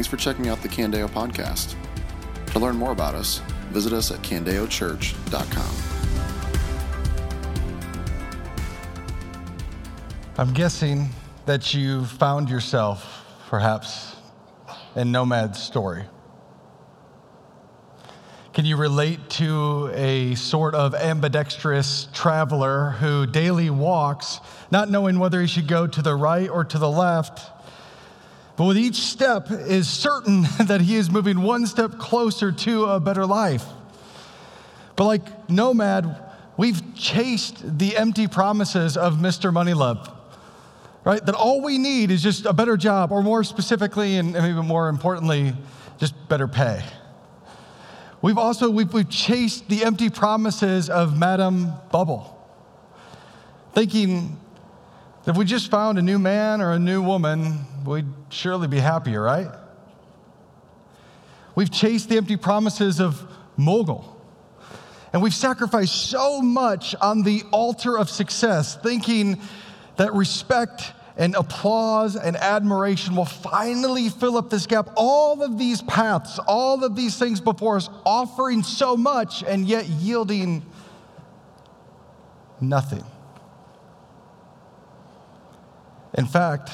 Thanks for checking out the Candeo podcast. To learn more about us, visit us at candeochurch.com. I'm guessing that you've found yourself, perhaps, in Nomad's story. Can you relate to a sort of ambidextrous traveler who daily walks, not knowing whether he should go to the right or to the left? But with each step is certain that he is moving one step closer to a better life. But like Nomad, we've chased the empty promises of Mr. Moneylove, right? That all we need is just a better job, or more specifically, and maybe more importantly, just better pay. We've also we've, we've chased the empty promises of Madam Bubble, thinking that if we just found a new man or a new woman, we'd surely be happier, right? We've chased the empty promises of Mogul. And we've sacrificed so much on the altar of success, thinking that respect and applause and admiration will finally fill up this gap. All of these paths, all of these things before us, offering so much and yet yielding nothing. In fact,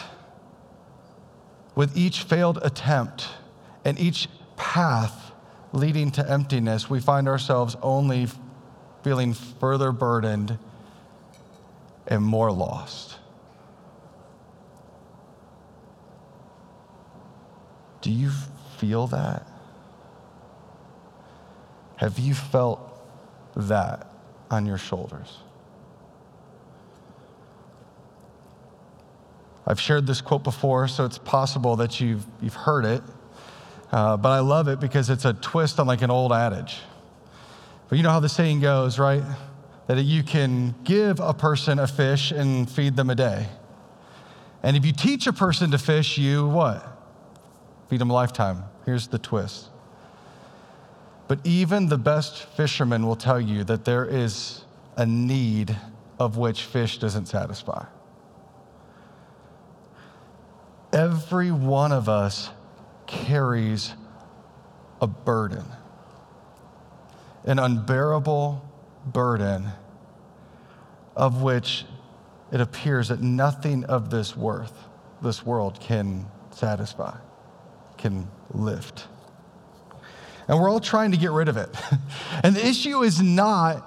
with each failed attempt and each path leading to emptiness, we find ourselves only feeling further burdened and more lost. Do you feel that? Have you felt that on your shoulders? I've shared this quote before, so it's possible that you've, you've heard it. Uh, but I love it because it's a twist on like an old adage. But you know how the saying goes, right? That you can give a person a fish and feed them a day. And if you teach a person to fish, you what? Feed them a lifetime. Here's the twist. But even the best fisherman will tell you that there is a need of which fish doesn't satisfy. Every one of us carries a burden, an unbearable burden of which it appears that nothing of this worth, this world can satisfy, can lift. And we're all trying to get rid of it. and the issue is not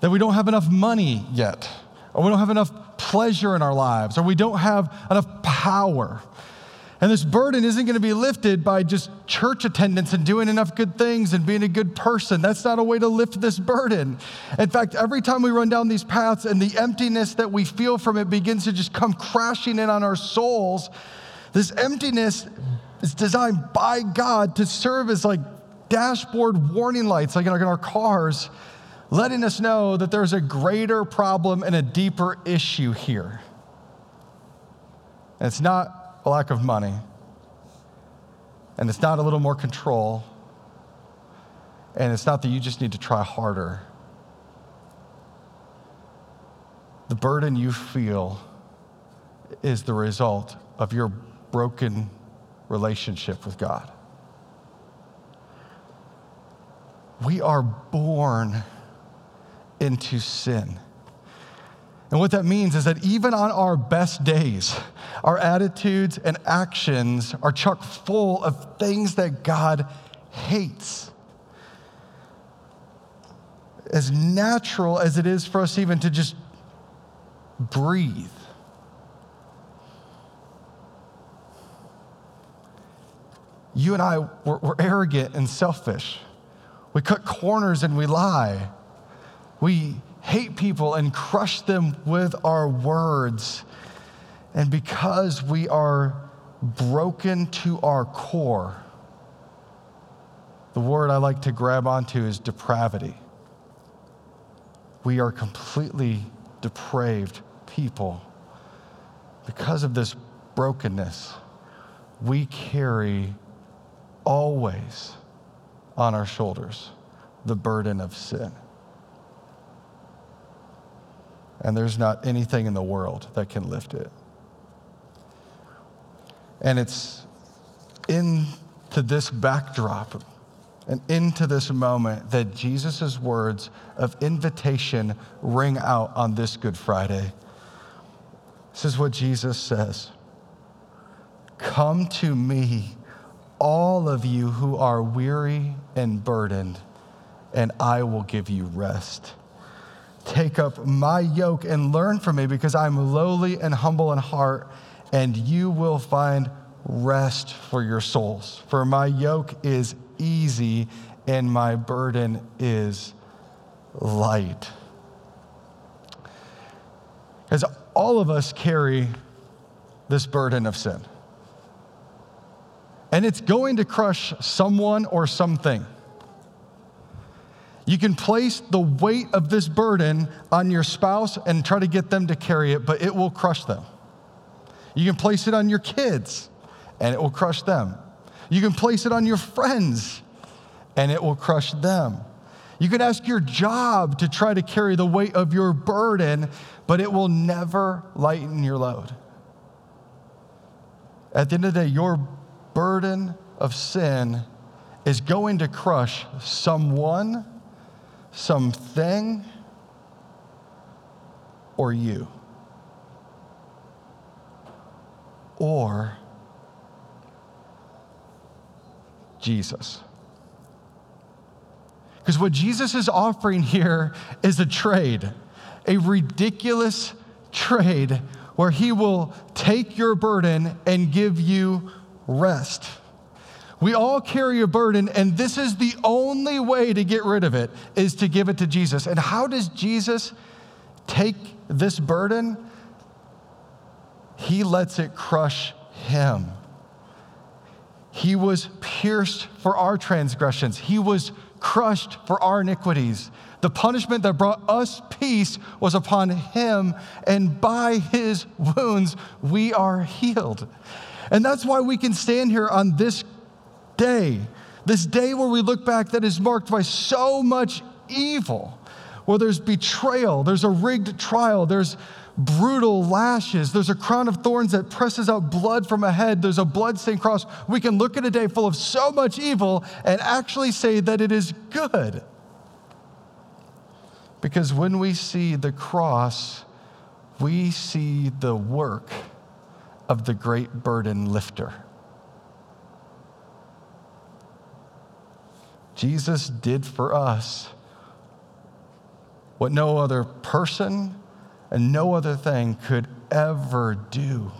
that we don't have enough money yet, or we don't have enough pleasure in our lives, or we don't have enough power. And this burden isn't going to be lifted by just church attendance and doing enough good things and being a good person. That's not a way to lift this burden. In fact, every time we run down these paths and the emptiness that we feel from it begins to just come crashing in on our souls, this emptiness is designed by God to serve as like dashboard warning lights, like in our cars, letting us know that there's a greater problem and a deeper issue here. And it's not a lack of money, and it's not a little more control, and it's not that you just need to try harder. The burden you feel is the result of your broken relationship with God. We are born into sin. And what that means is that even on our best days, our attitudes and actions are chock full of things that God hates. As natural as it is for us even to just breathe. You and I, we're, we're arrogant and selfish. We cut corners and we lie. We hate people and crush them with our words. And because we are broken to our core, the word I like to grab onto is depravity. We are completely depraved people. Because of this brokenness, we carry always on our shoulders the burden of sin. And there's not anything in the world that can lift it. And it's into this backdrop and into this moment that Jesus' words of invitation ring out on this Good Friday. This is what Jesus says Come to me, all of you who are weary and burdened, and I will give you rest. Take up my yoke and learn from me, because I'm lowly and humble in heart, and you will find rest for your souls. For my yoke is easy and my burden is light. As all of us carry this burden of sin. And it's going to crush someone or something. You can place the weight of this burden on your spouse and try to get them to carry it, but it will crush them. You can place it on your kids and it will crush them. You can place it on your friends and it will crush them. You can ask your job to try to carry the weight of your burden, but it will never lighten your load. At the end of the day, your burden of sin is going to crush someone, something, or you. Or Jesus. Because what Jesus is offering here is a trade, a ridiculous trade where he will take your burden and give you rest. We all carry a burden, and this is the only way to get rid of it is to give it to Jesus. And how does Jesus take this burden? He lets it crush him. He was pierced for our transgressions. He was crushed for our iniquities. The punishment that brought us peace was upon him, and by his wounds we are healed. And that's why we can stand here on this day, this day where we look back that is marked by so much evil, where there's betrayal, there's a rigged trial, there's brutal lashes. There's a crown of thorns that presses out blood from a head. There's a bloodstained cross. We can look at a day full of so much evil and actually say that it is good. Because when we see the cross, we see the work of the great burden lifter. Jesus did for us what no other person and no other thing could ever do.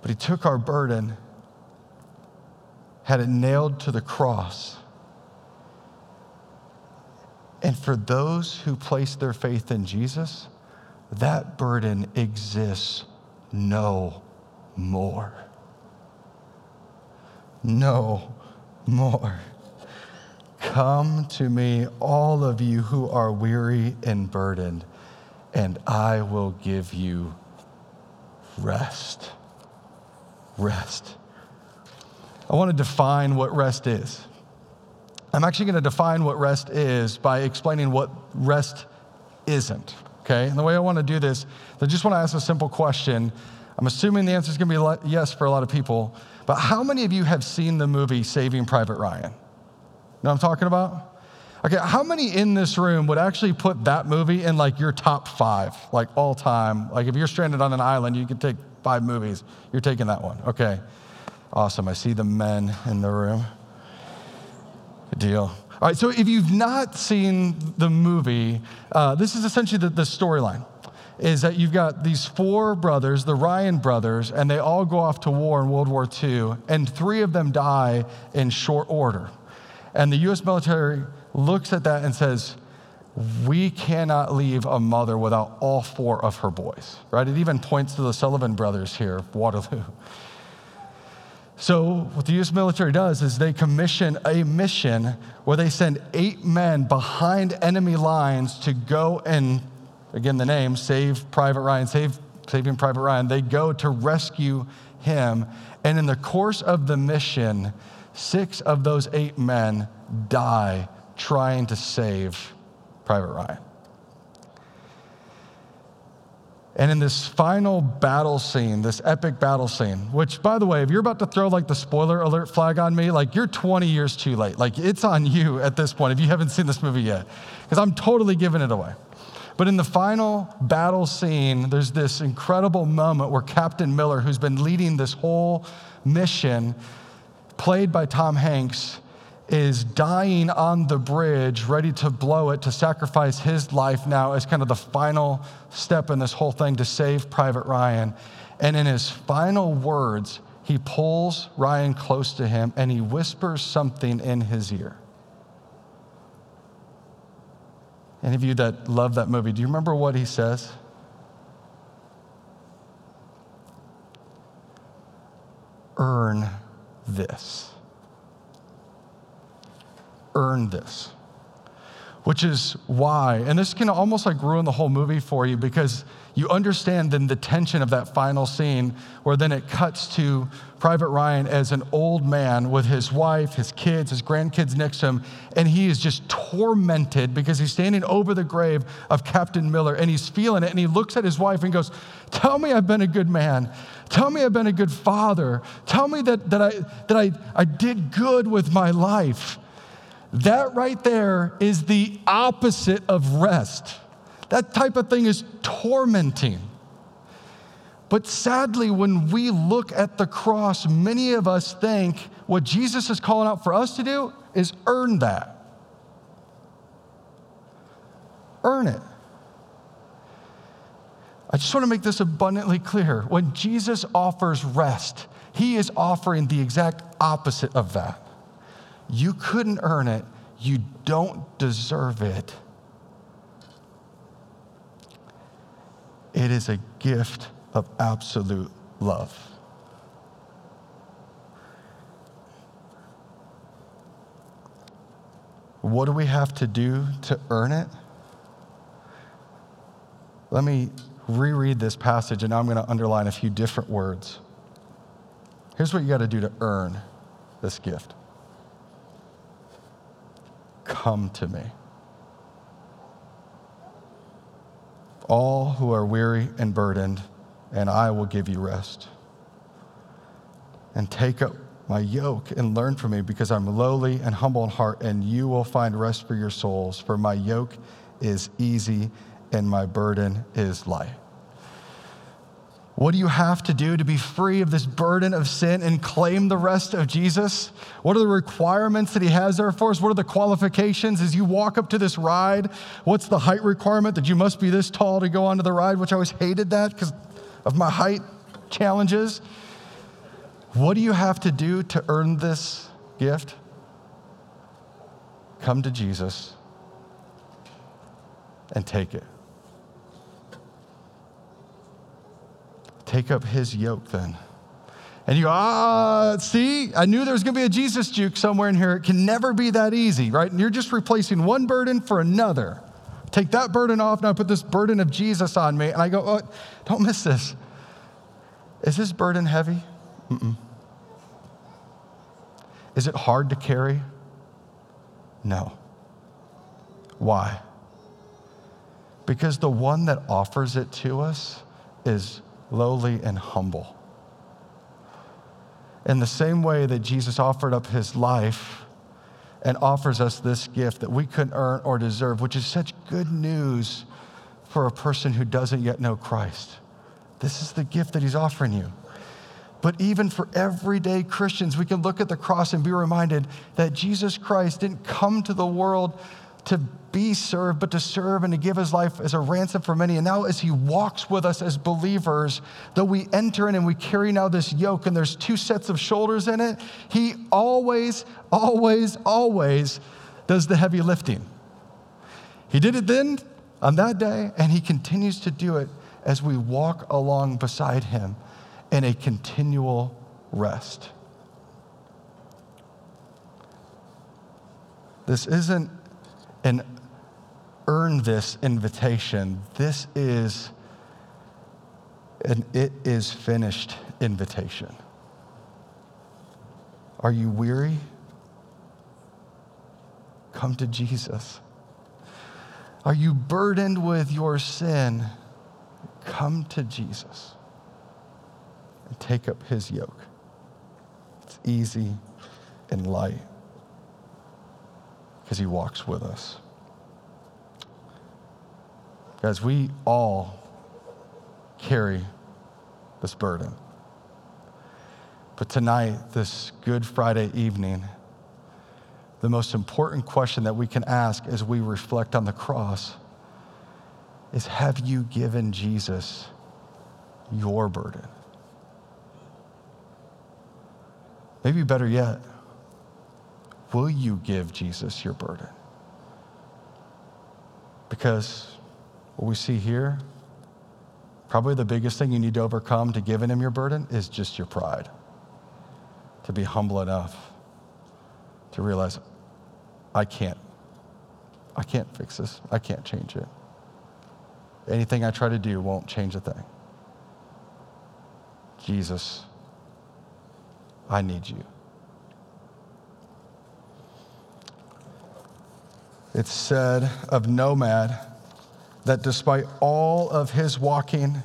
But he took our burden, had it nailed to the cross. And for those who place their faith in Jesus, that burden exists no more. No more. Come to me, all of you who are weary and burdened, and I will give you rest. Rest. I want to define what rest is. I'm actually going to define what rest is by explaining what rest isn't. Okay? And the way I want to do this, I just want to ask a simple question. I'm assuming the answer is going to be yes for a lot of people, but how many of you have seen the movie Saving Private Ryan? know what I'm talking about? Okay, how many in this room would actually put that movie in like your top five, like all time? Like if you're stranded on an island, you could take five movies. You're taking that one. Okay, awesome. I see the men in the room. Good deal. All right, so if you've not seen the movie, uh, this is essentially the, the storyline is that you've got these four brothers, the Ryan brothers, and they all go off to war in World War II, and three of them die in short order. And the US military looks at that and says, we cannot leave a mother without all four of her boys, right? It even points to the Sullivan brothers here, Waterloo. So, what the US military does is they commission a mission where they send eight men behind enemy lines to go and, again, the name, save Private Ryan, save, saving Private Ryan. They go to rescue him. And in the course of the mission, Six of those eight men die trying to save Private Ryan. And in this final battle scene, this epic battle scene, which, by the way, if you're about to throw like the spoiler alert flag on me, like you're 20 years too late. Like it's on you at this point if you haven't seen this movie yet, because I'm totally giving it away. But in the final battle scene, there's this incredible moment where Captain Miller, who's been leading this whole mission, played by Tom Hanks, is dying on the bridge, ready to blow it, to sacrifice his life now as kind of the final step in this whole thing to save Private Ryan. And in his final words, he pulls Ryan close to him and he whispers something in his ear. Any of you that love that movie, do you remember what he says? Earn this earn this. Which is why, and this can almost like ruin the whole movie for you because you understand then the tension of that final scene where then it cuts to Private Ryan as an old man with his wife, his kids, his grandkids next to him, and he is just tormented because he's standing over the grave of Captain Miller and he's feeling it and he looks at his wife and goes, Tell me I've been a good man. Tell me I've been a good father. Tell me that, that, I, that I, I did good with my life. That right there is the opposite of rest. That type of thing is tormenting. But sadly, when we look at the cross, many of us think what Jesus is calling out for us to do is earn that. Earn it. I just want to make this abundantly clear. When Jesus offers rest, he is offering the exact opposite of that. You couldn't earn it. You don't deserve it. It is a gift of absolute love. What do we have to do to earn it? Let me reread this passage, and I'm going to underline a few different words. Here's what you got to do to earn this gift Come to me. All who are weary and burdened, and I will give you rest. And take up my yoke and learn from me, because I'm lowly and humble in heart, and you will find rest for your souls. For my yoke is easy and my burden is light. What do you have to do to be free of this burden of sin and claim the rest of Jesus? What are the requirements that he has there for us? What are the qualifications as you walk up to this ride? What's the height requirement that you must be this tall to go onto the ride, which I always hated that because of my height challenges? What do you have to do to earn this gift? Come to Jesus and take it. Take up his yoke then. And you go, ah, see, I knew there was going to be a Jesus juke somewhere in here. It can never be that easy, right? And you're just replacing one burden for another. Take that burden off, now I put this burden of Jesus on me. And I go, oh, don't miss this. Is this burden heavy? Mm-mm. Is it hard to carry? No. Why? Because the one that offers it to us is lowly, and humble. In the same way that Jesus offered up his life and offers us this gift that we couldn't earn or deserve, which is such good news for a person who doesn't yet know Christ. This is the gift that he's offering you. But even for everyday Christians, we can look at the cross and be reminded that Jesus Christ didn't come to the world to be served, but to serve and to give his life as a ransom for many. And now, as he walks with us as believers, though we enter in and we carry now this yoke, and there's two sets of shoulders in it, he always, always, always does the heavy lifting. He did it then on that day, and he continues to do it as we walk along beside him in a continual rest. This isn't an earn this invitation. This is an it is finished invitation. Are you weary? Come to Jesus. Are you burdened with your sin? come to Jesus and take up his yoke. It's easy and light because he walks with us. Guys, we all carry this burden. But tonight, this Good Friday evening, the most important question that we can ask as we reflect on the cross is Have you given Jesus your burden? Maybe better yet, will you give Jesus your burden? Because what we see here, probably the biggest thing you need to overcome to giving him your burden is just your pride. To be humble enough to realize, I can't, I can't fix this. I can't change it. Anything I try to do won't change a thing. Jesus, I need you. It's said of Nomad that despite all of his walking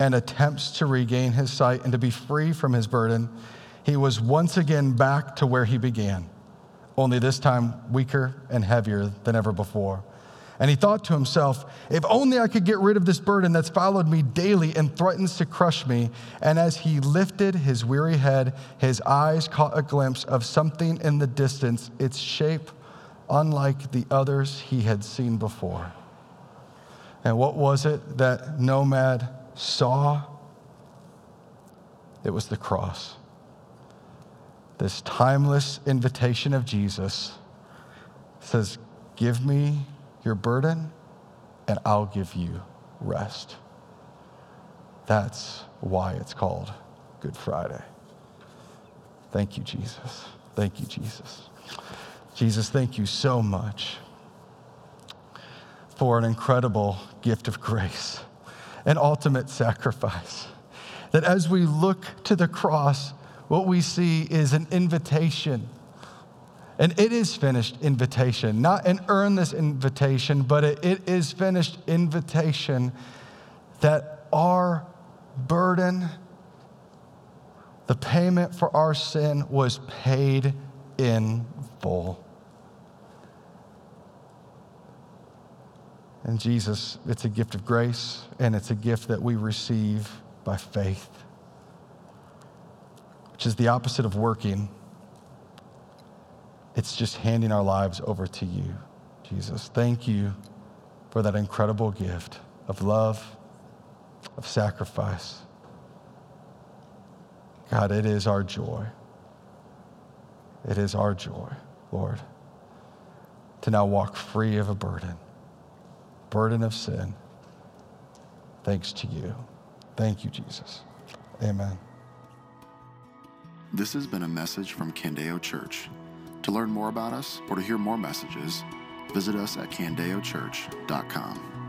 and attempts to regain his sight and to be free from his burden, he was once again back to where he began, only this time weaker and heavier than ever before. And he thought to himself, if only I could get rid of this burden that's followed me daily and threatens to crush me. And as he lifted his weary head, his eyes caught a glimpse of something in the distance, its shape unlike the others he had seen before. And what was it that Nomad saw? It was the cross. This timeless invitation of Jesus says, Give me your burden, and I'll give you rest. That's why it's called Good Friday. Thank you, Jesus. Thank you, Jesus. Jesus, thank you so much for an incredible gift of grace, an ultimate sacrifice. That as we look to the cross, what we see is an invitation. And it is finished invitation, not an earn this invitation, but it is finished invitation that our burden, the payment for our sin, was paid in full. And Jesus, it's a gift of grace, and it's a gift that we receive by faith, which is the opposite of working. It's just handing our lives over to you, Jesus. Thank you for that incredible gift of love, of sacrifice. God, it is our joy. It is our joy, Lord, to now walk free of a burden burden of sin. Thanks to you. Thank you, Jesus. Amen. This has been a message from Candeo Church. To learn more about us or to hear more messages, visit us at candeochurch.com.